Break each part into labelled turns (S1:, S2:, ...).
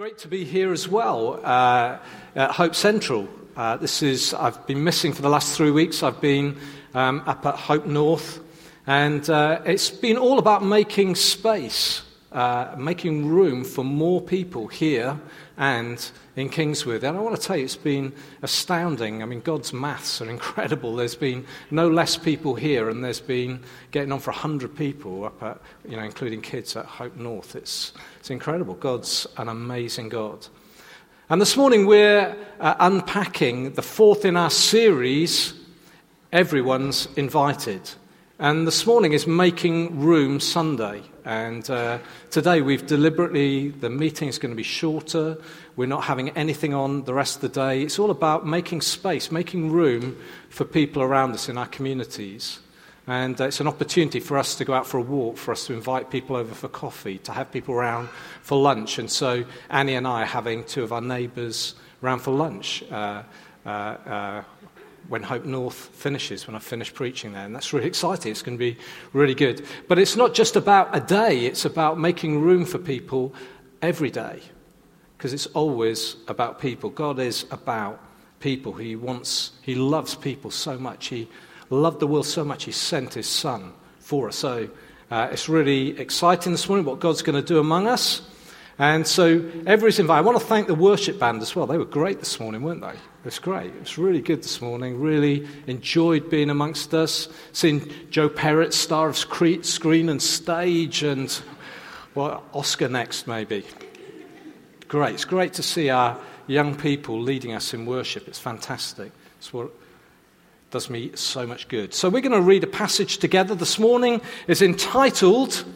S1: great to be here as well uh, at Hope Central. Uh, this is I've been missing for the last three weeks. I've been um, up at Hope North, and uh, it's been all about making space, uh, making room for more people here and in Kingswood. And I want to tell you, it's been astounding. I mean, God's maths are incredible. There's been no less people here, and there's been getting on for 100 people up at, you know, including kids at Hope North. It's, it's incredible. God's an amazing God. And this morning we're uh, unpacking the fourth in our series, Everyone's Invited. And this morning is Making Room Sunday. And uh, today we've deliberately, the meeting is going to be shorter. We're not having anything on the rest of the day. It's all about making space, making room for people around us in our communities. And uh, it's an opportunity for us to go out for a walk, for us to invite people over for coffee, to have people around for lunch. And so Annie and I are having two of our neighbours around for lunch. Uh, uh, uh when Hope North finishes, when I finish preaching there. And that's really exciting. It's going to be really good. But it's not just about a day, it's about making room for people every day. Because it's always about people. God is about people. He wants, He loves people so much. He loved the world so much, He sent His Son for us. So uh, it's really exciting this morning what God's going to do among us. And so everybody's invited. I want to thank the worship band as well. They were great this morning, weren't they? It was great. It was really good this morning. Really enjoyed being amongst us. Seeing Joe Perrett, star of screen and stage, and well, Oscar next, maybe. Great. It's great to see our young people leading us in worship. It's fantastic. It's what does me so much good. So we're going to read a passage together this morning. It's entitled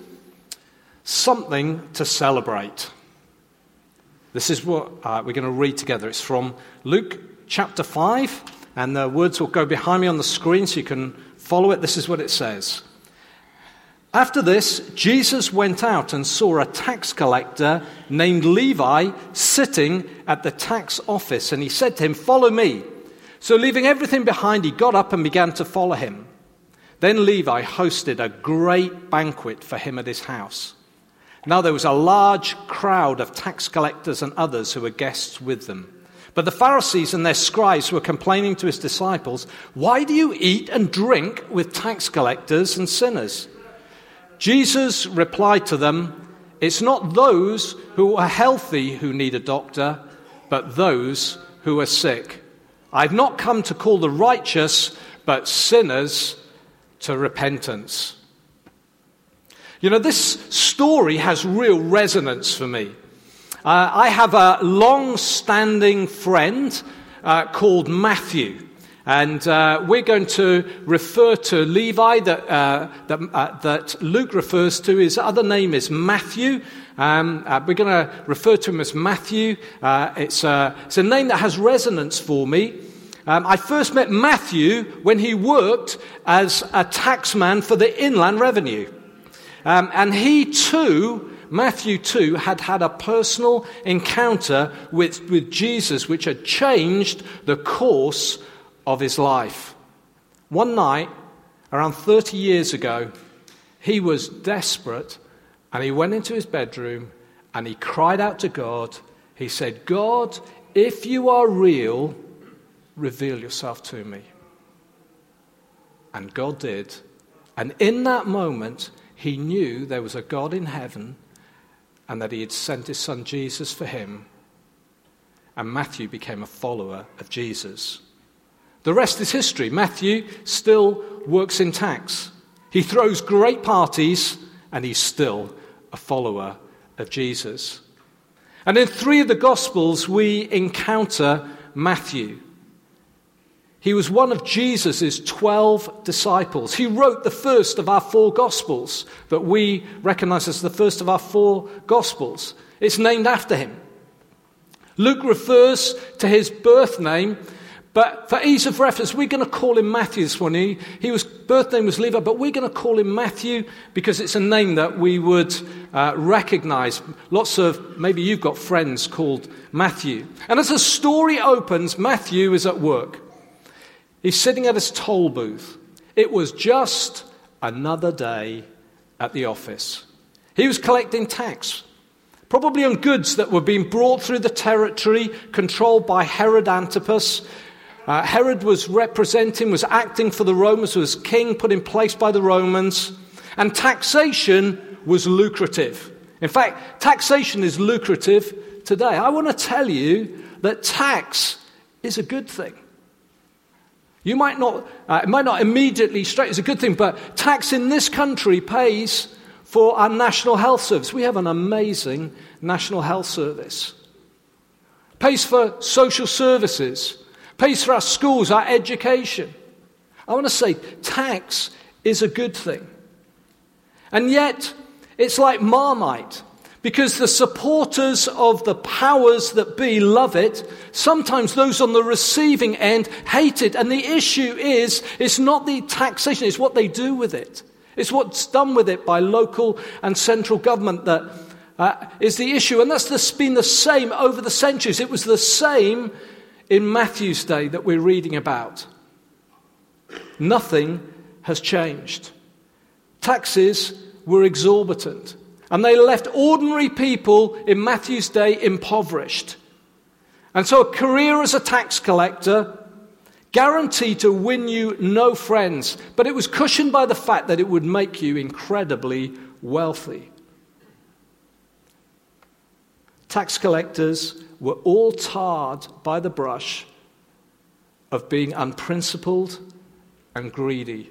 S1: Something to Celebrate. This is what uh, we're going to read together. It's from Luke chapter 5, and the words will go behind me on the screen so you can follow it. This is what it says. After this, Jesus went out and saw a tax collector named Levi sitting at the tax office, and he said to him, Follow me. So, leaving everything behind, he got up and began to follow him. Then Levi hosted a great banquet for him at his house. Now there was a large crowd of tax collectors and others who were guests with them. But the Pharisees and their scribes were complaining to his disciples, Why do you eat and drink with tax collectors and sinners? Jesus replied to them, It's not those who are healthy who need a doctor, but those who are sick. I've not come to call the righteous, but sinners to repentance. You know, this story has real resonance for me. Uh, I have a long standing friend uh, called Matthew. And uh, we're going to refer to Levi that, uh, that, uh, that, Luke refers to. His other name is Matthew. Um, uh, we're going to refer to him as Matthew. it's, a, it's a name that has resonance for me. Um, I first met Matthew when he worked as a taxman for the Inland Revenue. Um, and he too Matthew 2 had had a personal encounter with, with Jesus which had changed the course of his life. One night, around 30 years ago, he was desperate and he went into his bedroom and he cried out to God. He said, God, if you are real, reveal yourself to me. And God did. And in that moment, he knew there was a God in heaven and that he had sent his son Jesus for him. And Matthew became a follower of Jesus. The rest is history. Matthew still works in tax. He throws great parties, and he's still a follower of Jesus. And in three of the Gospels, we encounter Matthew. He was one of Jesus' 12 disciples. He wrote the first of our four Gospels that we recognize as the first of our four Gospels. It's named after him. Luke refers to his birth name, but for ease of reference, we're going to call him Matthew this morning. He, was, birth name was Levi, but we're going to call him Matthew because it's a name that we would uh, recognize. Lots of, maybe you've got friends called Matthew. And as the story opens, Matthew is at work. He's sitting at his toll booth. It was just another day at the office. He was collecting tax. probably on goods that were being brought through the territory controlled by Herod Antipas. Uh, Herod was representing, was acting for the Romans, was king put in place by the Romans, and taxation was lucrative. In fact, taxation is lucrative today. I want to tell you that tax is a good thing. You might not, uh, it might not immediately strike as a good thing, but tax in this country pays for our national health service. We have an amazing national health service. Pays for social services, pays for our schools, our education. I want to say tax is a good thing. And yet, it's like Marmite. Because the supporters of the powers that be love it. Sometimes those on the receiving end hate it. And the issue is, it's not the taxation, it's what they do with it. It's what's done with it by local and central government that uh, is the issue. And that's been the same over the centuries. It was the same in Matthew's day that we're reading about. Nothing has changed. Taxes were exorbitant. And they left ordinary people in Matthew's day impoverished. And so a career as a tax collector guaranteed to win you no friends, but it was cushioned by the fact that it would make you incredibly wealthy. Tax collectors were all tarred by the brush of being unprincipled and greedy.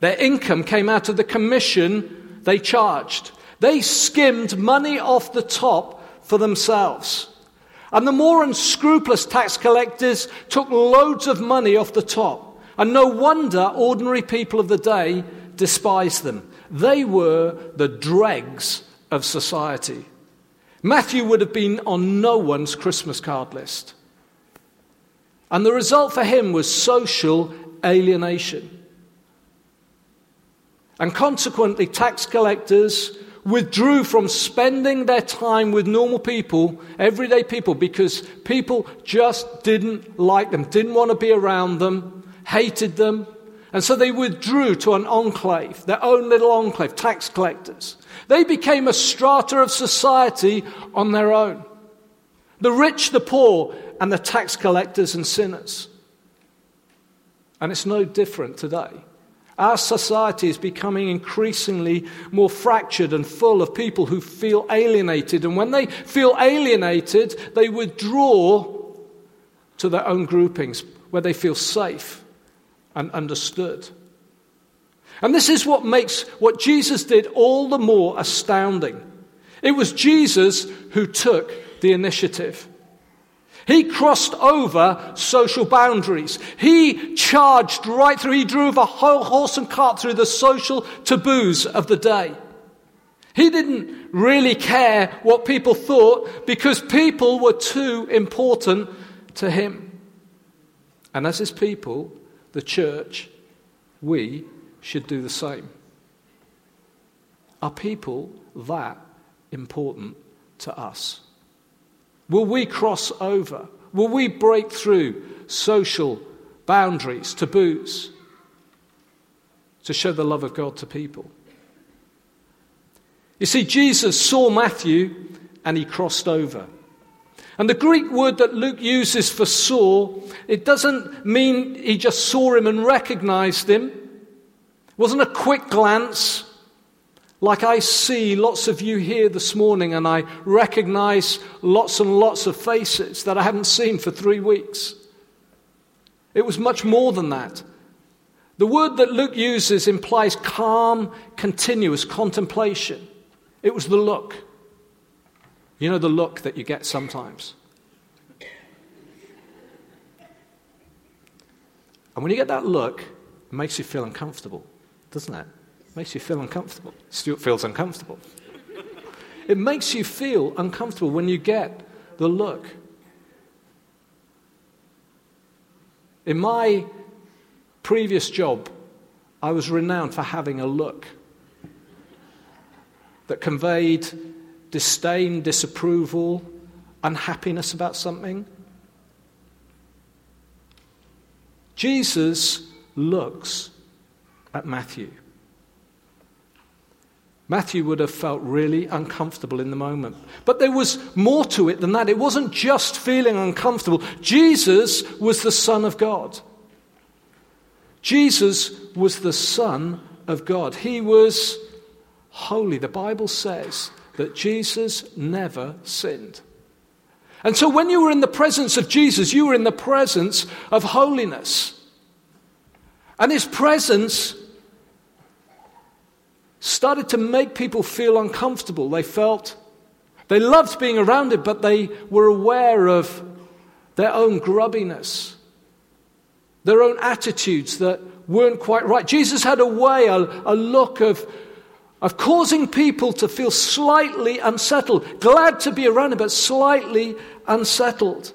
S1: Their income came out of the commission they charged. They skimmed money off the top for themselves. And the more unscrupulous tax collectors took loads of money off the top. And no wonder ordinary people of the day despised them. They were the dregs of society. Matthew would have been on no one's Christmas card list. And the result for him was social alienation. And consequently, tax collectors withdrew from spending their time with normal people, everyday people, because people just didn't like them, didn't want to be around them, hated them. And so they withdrew to an enclave, their own little enclave, tax collectors. They became a strata of society on their own. The rich, the poor, and the tax collectors and sinners. And it's no different today. Our society is becoming increasingly more fractured and full of people who feel alienated. And when they feel alienated, they withdraw to their own groupings where they feel safe and understood. And this is what makes what Jesus did all the more astounding. It was Jesus who took the initiative. He crossed over social boundaries. He charged right through, he drove a whole horse and cart through the social taboos of the day. He didn't really care what people thought because people were too important to him. And as his people, the church, we should do the same. Are people that important to us? Will we cross over? Will we break through social boundaries, taboos, to show the love of God to people? You see, Jesus saw Matthew and he crossed over. And the Greek word that Luke uses for saw, it doesn't mean he just saw him and recognized him. It wasn't a quick glance. Like I see lots of you here this morning, and I recognize lots and lots of faces that I haven't seen for three weeks. It was much more than that. The word that Luke uses implies calm, continuous contemplation. It was the look. You know, the look that you get sometimes. And when you get that look, it makes you feel uncomfortable, doesn't it? Makes you feel uncomfortable. Stuart feels uncomfortable. it makes you feel uncomfortable when you get the look. In my previous job, I was renowned for having a look that conveyed disdain, disapproval, unhappiness about something. Jesus looks at Matthew. Matthew would have felt really uncomfortable in the moment. But there was more to it than that. It wasn't just feeling uncomfortable. Jesus was the Son of God. Jesus was the Son of God. He was holy. The Bible says that Jesus never sinned. And so when you were in the presence of Jesus, you were in the presence of holiness. And his presence started to make people feel uncomfortable. They felt, they loved being around it, but they were aware of their own grubbiness, their own attitudes that weren't quite right. Jesus had a way, a, a look of, of causing people to feel slightly unsettled, glad to be around him, but slightly unsettled.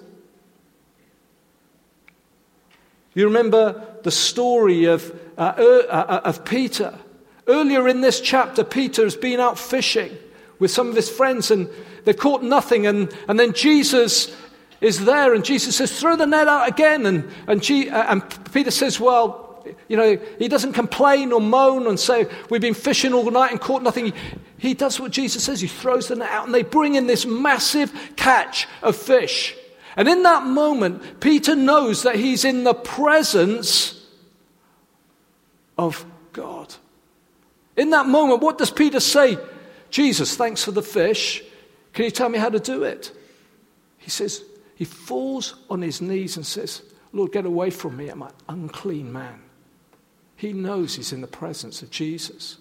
S1: You remember the story of, uh, uh, uh, of Peter. Earlier in this chapter, Peter has been out fishing with some of his friends and they've caught nothing. And, and then Jesus is there and Jesus says, Throw the net out again. And, and, G, uh, and Peter says, Well, you know, he doesn't complain or moan and say, We've been fishing all night and caught nothing. He does what Jesus says. He throws the net out and they bring in this massive catch of fish. And in that moment, Peter knows that he's in the presence of God. In that moment, what does Peter say? Jesus, thanks for the fish. Can you tell me how to do it? He says, he falls on his knees and says, Lord, get away from me, I'm an unclean man. He knows he's in the presence of Jesus,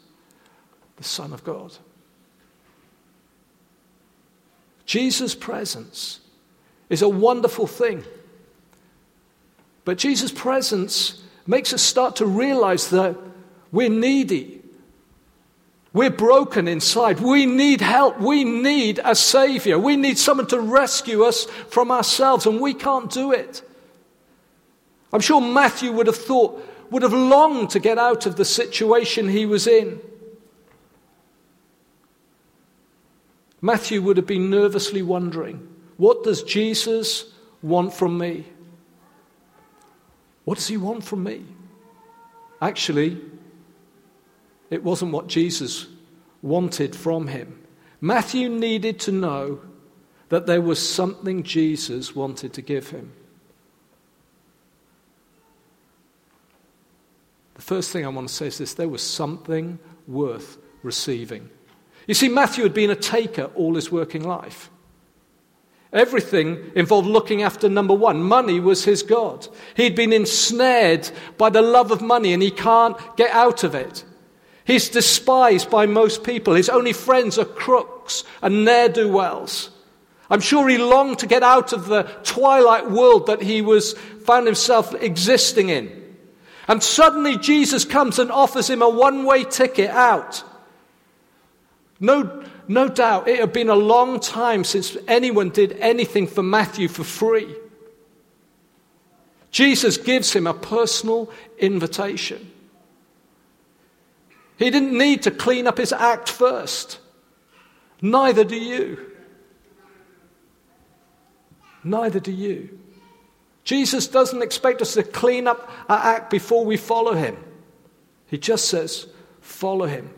S1: the Son of God. Jesus' presence is a wonderful thing. But Jesus' presence makes us start to realize that we're needy. We're broken inside. We need help. We need a Savior. We need someone to rescue us from ourselves, and we can't do it. I'm sure Matthew would have thought, would have longed to get out of the situation he was in. Matthew would have been nervously wondering, what does Jesus want from me? What does he want from me? Actually, it wasn't what Jesus wanted from him. Matthew needed to know that there was something Jesus wanted to give him. The first thing I want to say is this there was something worth receiving. You see, Matthew had been a taker all his working life. Everything involved looking after number one. Money was his God. He'd been ensnared by the love of money and he can't get out of it. He's despised by most people. His only friends are crooks and ne'er do wells. I'm sure he longed to get out of the twilight world that he was found himself existing in. And suddenly Jesus comes and offers him a one way ticket out. No, no doubt it had been a long time since anyone did anything for Matthew for free. Jesus gives him a personal invitation. He didn't need to clean up his act first. Neither do you. Neither do you. Jesus doesn't expect us to clean up our act before we follow him. He just says, follow him.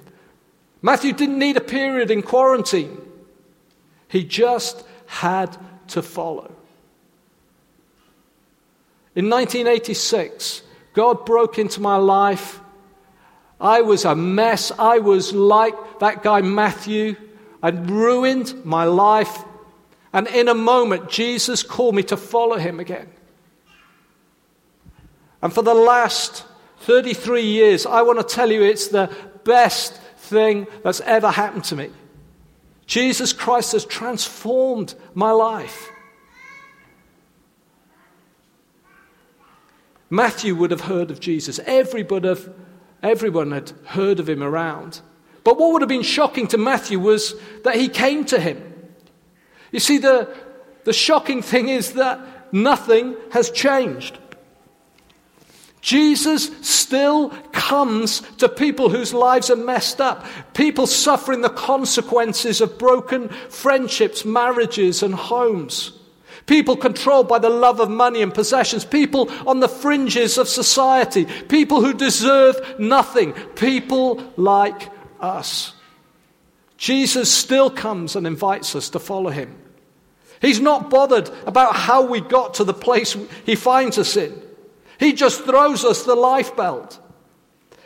S1: Matthew didn't need a period in quarantine, he just had to follow. In 1986, God broke into my life. I was a mess. I was like that guy Matthew. I'd ruined my life. And in a moment, Jesus called me to follow him again. And for the last 33 years, I want to tell you it's the best thing that's ever happened to me. Jesus Christ has transformed my life. Matthew would have heard of Jesus. Everybody, everyone had heard of him around. But what would have been shocking to Matthew was that he came to him. You see, the, the shocking thing is that nothing has changed. Jesus still comes to people whose lives are messed up, people suffering the consequences of broken friendships, marriages, and homes. People controlled by the love of money and possessions. People on the fringes of society. People who deserve nothing. People like us. Jesus still comes and invites us to follow him. He's not bothered about how we got to the place he finds us in. He just throws us the life belt.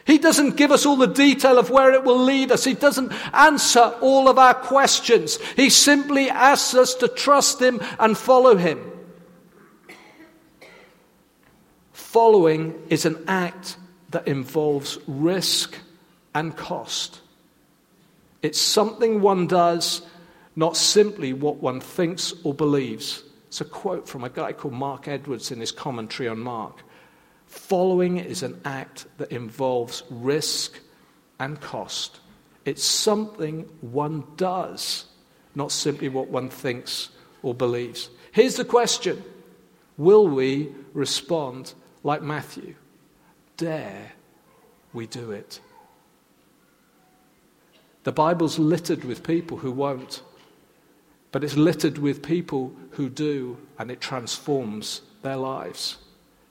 S1: He doesn't give us all the detail of where it will lead us. He doesn't answer all of our questions. He simply asks us to trust Him and follow Him. Following is an act that involves risk and cost. It's something one does, not simply what one thinks or believes. It's a quote from a guy called Mark Edwards in his commentary on Mark. Following is an act that involves risk and cost. It's something one does, not simply what one thinks or believes. Here's the question Will we respond like Matthew? Dare we do it? The Bible's littered with people who won't, but it's littered with people who do, and it transforms their lives.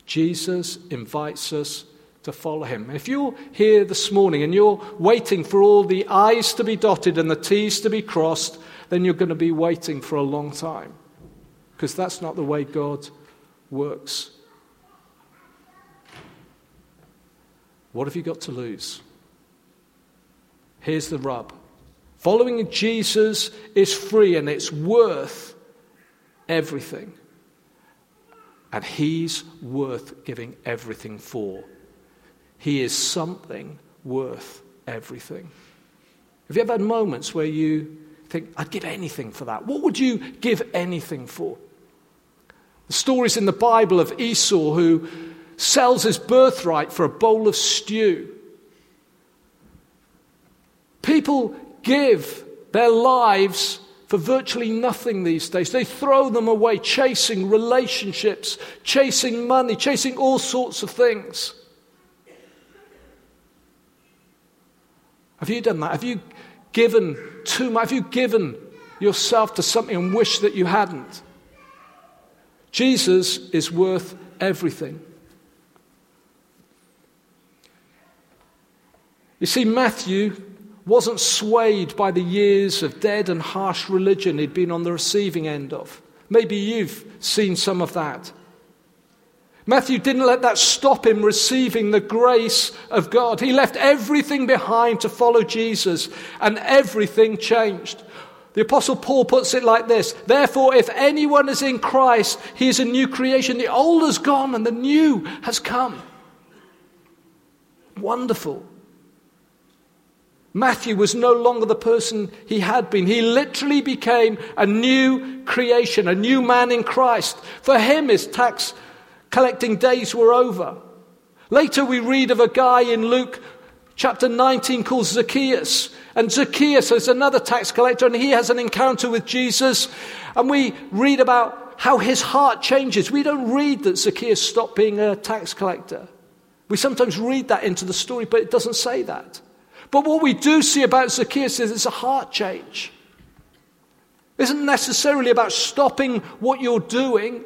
S1: Jesus invites us to follow him. If you're here this morning and you're waiting for all the I's to be dotted and the T's to be crossed, then you're going to be waiting for a long time because that's not the way God works. What have you got to lose? Here's the rub following Jesus is free and it's worth everything. And he's worth giving everything for. He is something worth everything. Have you ever had moments where you think, I'd give anything for that? What would you give anything for? The stories in the Bible of Esau who sells his birthright for a bowl of stew. People give their lives for virtually nothing these days. They throw them away, chasing relationships, chasing money, chasing all sorts of things. Have you done that? Have you given too much? Have you given yourself to something and wish that you hadn't? Jesus is worth everything. You see, Matthew wasn't swayed by the years of dead and harsh religion he'd been on the receiving end of. Maybe you've seen some of that. Matthew didn't let that stop him receiving the grace of God. He left everything behind to follow Jesus, and everything changed. The Apostle Paul puts it like this Therefore, if anyone is in Christ, he is a new creation. The old has gone, and the new has come. Wonderful. Matthew was no longer the person he had been. He literally became a new creation, a new man in Christ. For him, his tax collecting days were over. Later, we read of a guy in Luke chapter 19 called Zacchaeus. And Zacchaeus is another tax collector, and he has an encounter with Jesus. And we read about how his heart changes. We don't read that Zacchaeus stopped being a tax collector. We sometimes read that into the story, but it doesn't say that. But what we do see about Zacchaeus is it's a heart change. It isn't necessarily about stopping what you're doing,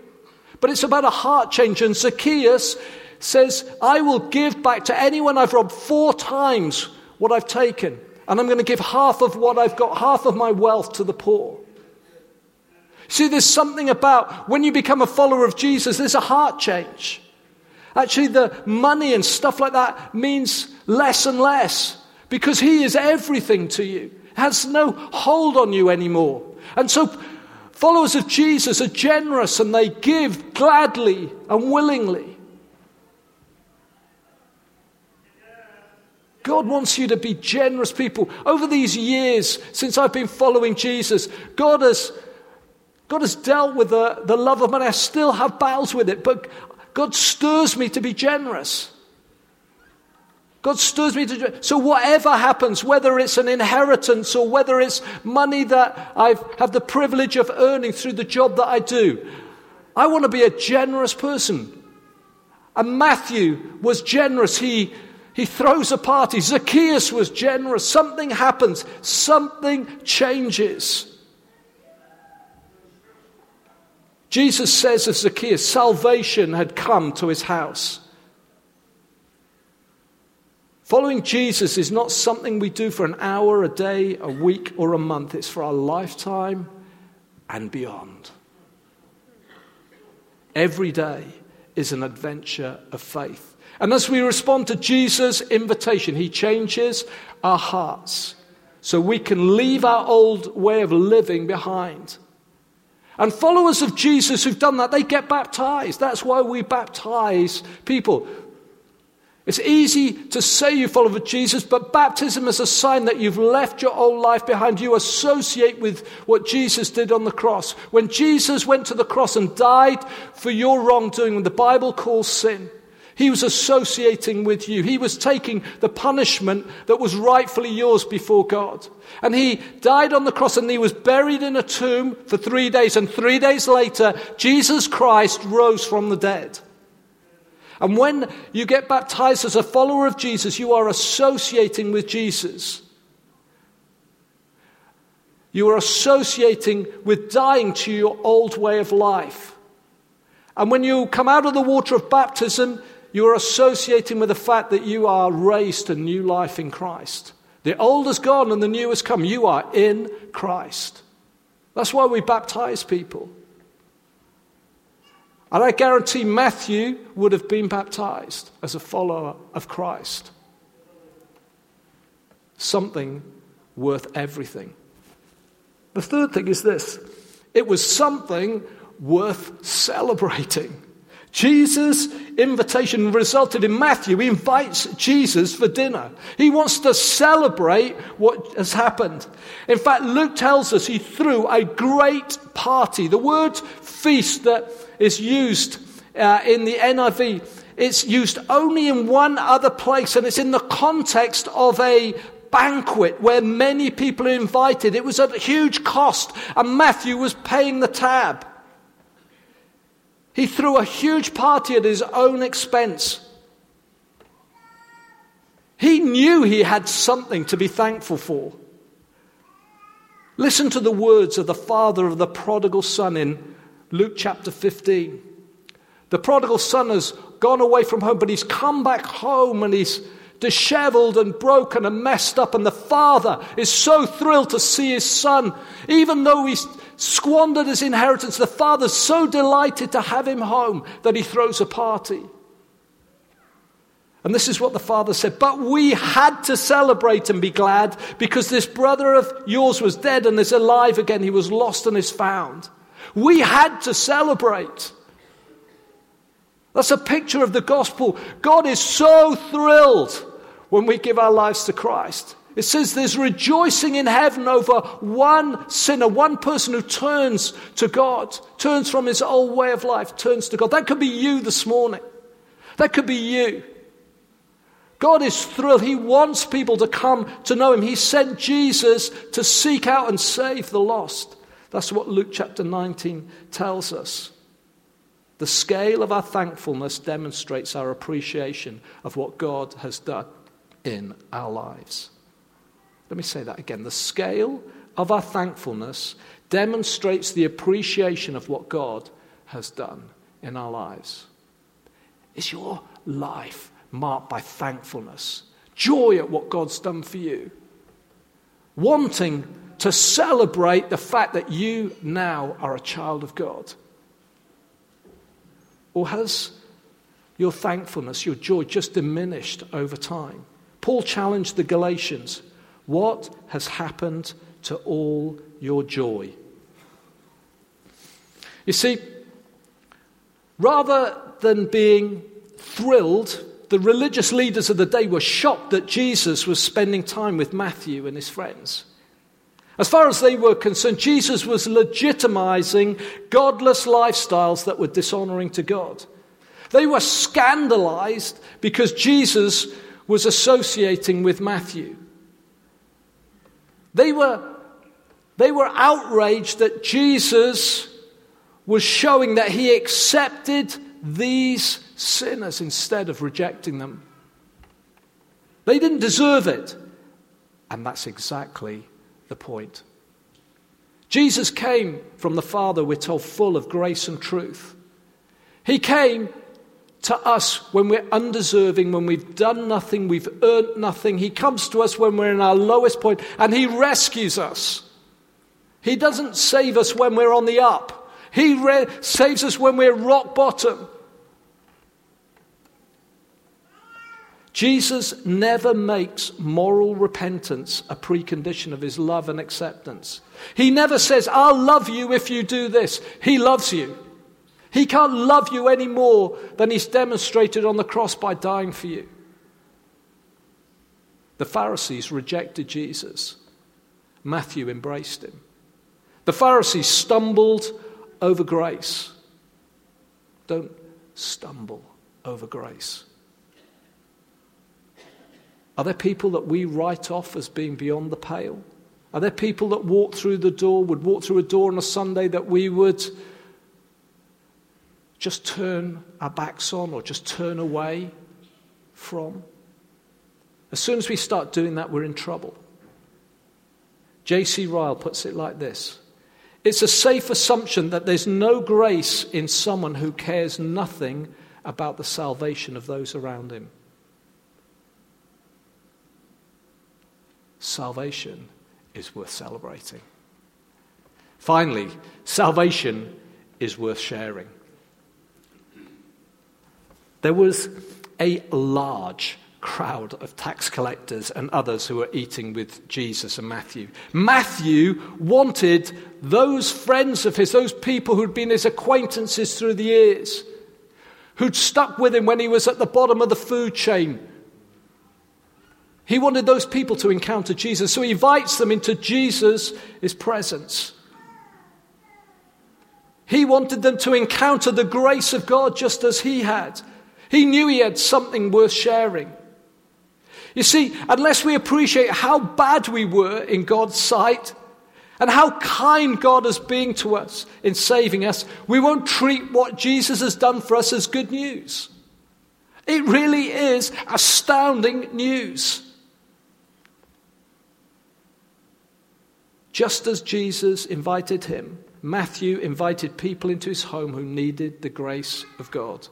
S1: but it's about a heart change. And Zacchaeus says, I will give back to anyone I've robbed four times what I've taken. And I'm going to give half of what I've got, half of my wealth to the poor. See, there's something about when you become a follower of Jesus, there's a heart change. Actually, the money and stuff like that means less and less because He is everything to you, has no hold on you anymore. And so, followers of Jesus are generous and they give gladly and willingly. God wants you to be generous people. Over these years, since I've been following Jesus, God has, God has dealt with the, the love of money. I still have battles with it, but God stirs me to be generous. God stirs me to. So, whatever happens, whether it's an inheritance or whether it's money that I have the privilege of earning through the job that I do, I want to be a generous person. And Matthew was generous. He, he throws a party. Zacchaeus was generous. Something happens, something changes. Jesus says of Zacchaeus, salvation had come to his house. Following Jesus is not something we do for an hour, a day, a week, or a month. It's for our lifetime and beyond. Every day is an adventure of faith. And as we respond to Jesus' invitation, he changes our hearts so we can leave our old way of living behind. And followers of Jesus who've done that, they get baptized. That's why we baptize people. It's easy to say you follow Jesus, but baptism is a sign that you've left your old life behind. You associate with what Jesus did on the cross. When Jesus went to the cross and died for your wrongdoing, when the Bible calls sin, he was associating with you. He was taking the punishment that was rightfully yours before God. And he died on the cross and he was buried in a tomb for three days. And three days later, Jesus Christ rose from the dead. And when you get baptized as a follower of Jesus, you are associating with Jesus. You are associating with dying to your old way of life. And when you come out of the water of baptism, you are associating with the fact that you are raised to new life in Christ. The old has gone and the new has come. You are in Christ. That's why we baptize people. And I guarantee Matthew would have been baptized as a follower of Christ. Something worth everything. The third thing is this it was something worth celebrating. Jesus' invitation resulted in Matthew. He invites Jesus for dinner. He wants to celebrate what has happened. In fact, Luke tells us he threw a great party. The word feast that is used uh, in the NIV, it's used only in one other place, and it's in the context of a banquet where many people are invited. It was at a huge cost, and Matthew was paying the tab. He threw a huge party at his own expense. He knew he had something to be thankful for. Listen to the words of the father of the prodigal son in Luke chapter 15. The prodigal son has gone away from home, but he's come back home and he's disheveled and broken and messed up. And the father is so thrilled to see his son, even though he's squandered his inheritance. The father's so delighted to have him home that he throws a party. And this is what the father said. But we had to celebrate and be glad because this brother of yours was dead and is alive again. He was lost and is found. We had to celebrate. That's a picture of the gospel. God is so thrilled when we give our lives to Christ. It says there's rejoicing in heaven over one sinner, one person who turns to God, turns from his old way of life, turns to God. That could be you this morning. That could be you. God is thrilled. He wants people to come to know Him. He sent Jesus to seek out and save the lost. That's what Luke chapter 19 tells us. The scale of our thankfulness demonstrates our appreciation of what God has done in our lives. Let me say that again. The scale of our thankfulness demonstrates the appreciation of what God has done in our lives. Is your life marked by thankfulness, joy at what God's done for you, wanting to celebrate the fact that you now are a child of God? Or has your thankfulness, your joy just diminished over time? Paul challenged the Galatians what has happened to all your joy? You see, rather than being thrilled, the religious leaders of the day were shocked that Jesus was spending time with Matthew and his friends. As far as they were concerned, Jesus was legitimizing godless lifestyles that were dishonoring to God. They were scandalized because Jesus was associating with Matthew. They were, they were outraged that Jesus was showing that he accepted these sinners instead of rejecting them. They didn't deserve it. And that's exactly the point. Jesus came from the Father, we're told, full of grace and truth. He came to us when we're undeserving, when we've done nothing, we've earned nothing. He comes to us when we're in our lowest point and He rescues us. He doesn't save us when we're on the up, He re- saves us when we're rock bottom. Jesus never makes moral repentance a precondition of his love and acceptance. He never says, I'll love you if you do this. He loves you. He can't love you any more than he's demonstrated on the cross by dying for you. The Pharisees rejected Jesus. Matthew embraced him. The Pharisees stumbled over grace. Don't stumble over grace. Are there people that we write off as being beyond the pale? Are there people that walk through the door, would walk through a door on a Sunday that we would just turn our backs on or just turn away from? As soon as we start doing that, we're in trouble. J.C. Ryle puts it like this It's a safe assumption that there's no grace in someone who cares nothing about the salvation of those around him. Salvation is worth celebrating. Finally, salvation is worth sharing. There was a large crowd of tax collectors and others who were eating with Jesus and Matthew. Matthew wanted those friends of his, those people who'd been his acquaintances through the years, who'd stuck with him when he was at the bottom of the food chain, he wanted those people to encounter Jesus, so he invites them into Jesus' presence. He wanted them to encounter the grace of God just as he had. He knew he had something worth sharing. You see, unless we appreciate how bad we were in God's sight and how kind God has been to us in saving us, we won't treat what Jesus has done for us as good news. It really is astounding news. Just as Jesus invited him, Matthew invited people into his home who needed the grace of God.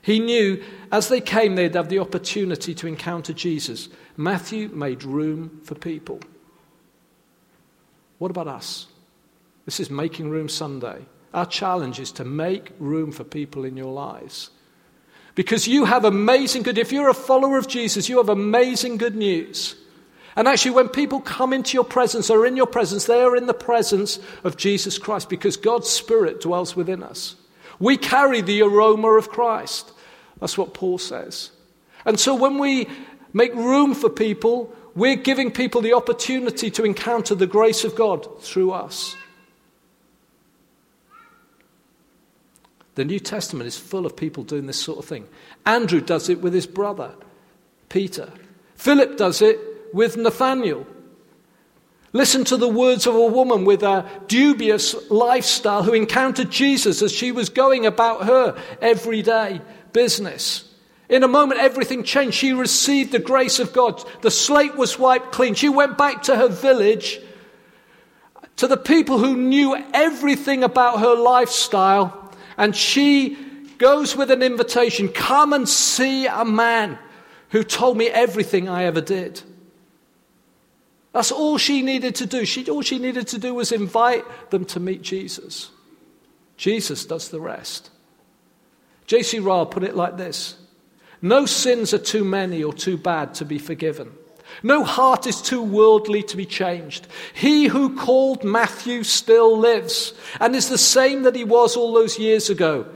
S1: He knew as they came, they'd have the opportunity to encounter Jesus. Matthew made room for people. What about us? This is Making Room Sunday. Our challenge is to make room for people in your lives. Because you have amazing good, if you're a follower of Jesus, you have amazing good news. And actually, when people come into your presence or in your presence, they are in the presence of Jesus Christ because God's Spirit dwells within us. We carry the aroma of Christ. That's what Paul says. And so when we make room for people, we're giving people the opportunity to encounter the grace of God through us. The New Testament is full of people doing this sort of thing. Andrew does it with his brother, Peter. Philip does it with Nathaniel. Listen to the words of a woman with a dubious lifestyle who encountered Jesus as she was going about her everyday business. In a moment, everything changed. She received the grace of God. The slate was wiped clean. She went back to her village, to the people who knew everything about her lifestyle, and she goes with an invitation Come and see a man who told me everything I ever did. That's all she needed to do. She, all she needed to do was invite them to meet Jesus. Jesus does the rest. J.C. Ryle put it like this No sins are too many or too bad to be forgiven. No heart is too worldly to be changed. He who called Matthew still lives and is the same that he was all those years ago.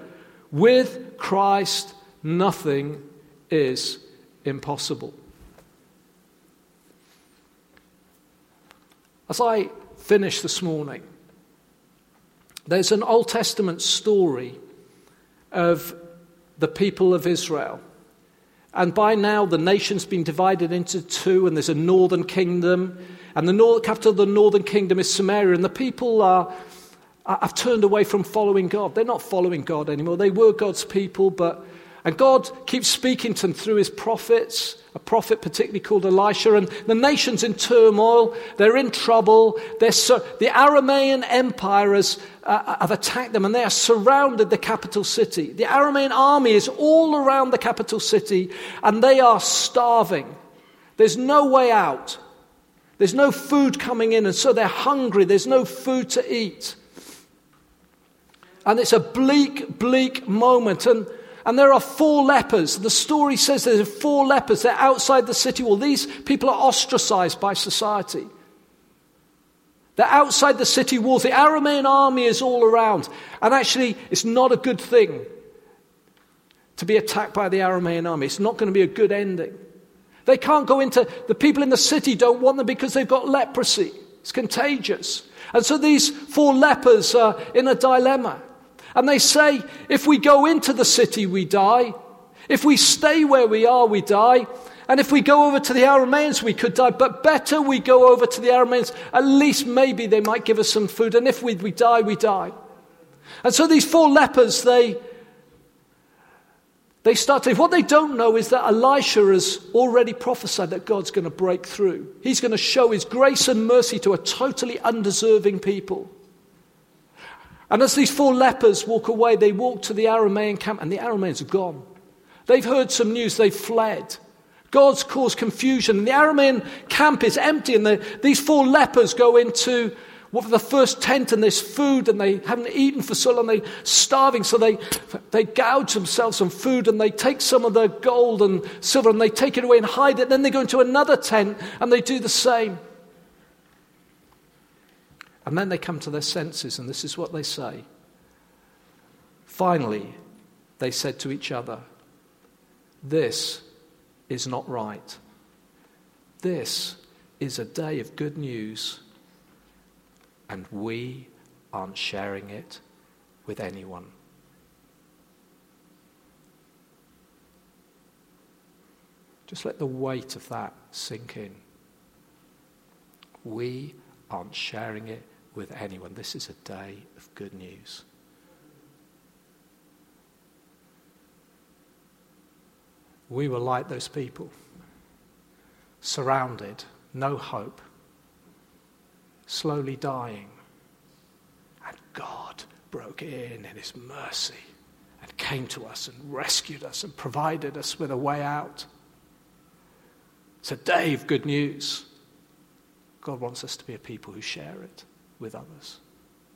S1: With Christ, nothing is impossible. As I finish this morning, there's an Old Testament story of the people of Israel. And by now, the nation's been divided into two, and there's a northern kingdom. And the north, capital of the northern kingdom is Samaria. And the people are, have turned away from following God. They're not following God anymore. They were God's people, but And God keeps speaking to them through his prophets, a prophet particularly called Elisha. And the nation's in turmoil. They're in trouble. They're so, the Aramaean Empire has, uh, have attacked them and they have surrounded the capital city. The Aramaean army is all around the capital city and they are starving. There's no way out. There's no food coming in, and so they're hungry. There's no food to eat. And it's a bleak, bleak moment. And and there are four lepers. The story says there are four lepers. They're outside the city wall. These people are ostracized by society. They're outside the city walls. The Aramean army is all around. And actually, it's not a good thing to be attacked by the Aramean army. It's not going to be a good ending. They can't go into, the people in the city don't want them because they've got leprosy. It's contagious. And so these four lepers are in a dilemma. And they say, if we go into the city, we die. If we stay where we are, we die. And if we go over to the Arameans, we could die. But better we go over to the Arameans. At least maybe they might give us some food. And if we, we die, we die. And so these four lepers, they, they start to. What they don't know is that Elisha has already prophesied that God's going to break through. He's going to show his grace and mercy to a totally undeserving people. And as these four lepers walk away, they walk to the Aramaean camp, and the Arameans are gone. They've heard some news, they've fled. God's caused confusion, and the Aramean camp is empty, and the, these four lepers go into what the first tent, and there's food, and they haven't eaten for so long, they're starving, so they, they gouge themselves some food, and they take some of the gold and silver, and they take it away and hide it. Then they go into another tent, and they do the same. And then they come to their senses, and this is what they say. Finally, they said to each other, This is not right. This is a day of good news, and we aren't sharing it with anyone. Just let the weight of that sink in. We aren't sharing it with anyone. This is a day of good news. We were like those people, surrounded, no hope, slowly dying. And God broke in in His mercy and came to us and rescued us and provided us with a way out. It's a day of good news. God wants us to be a people who share it with others.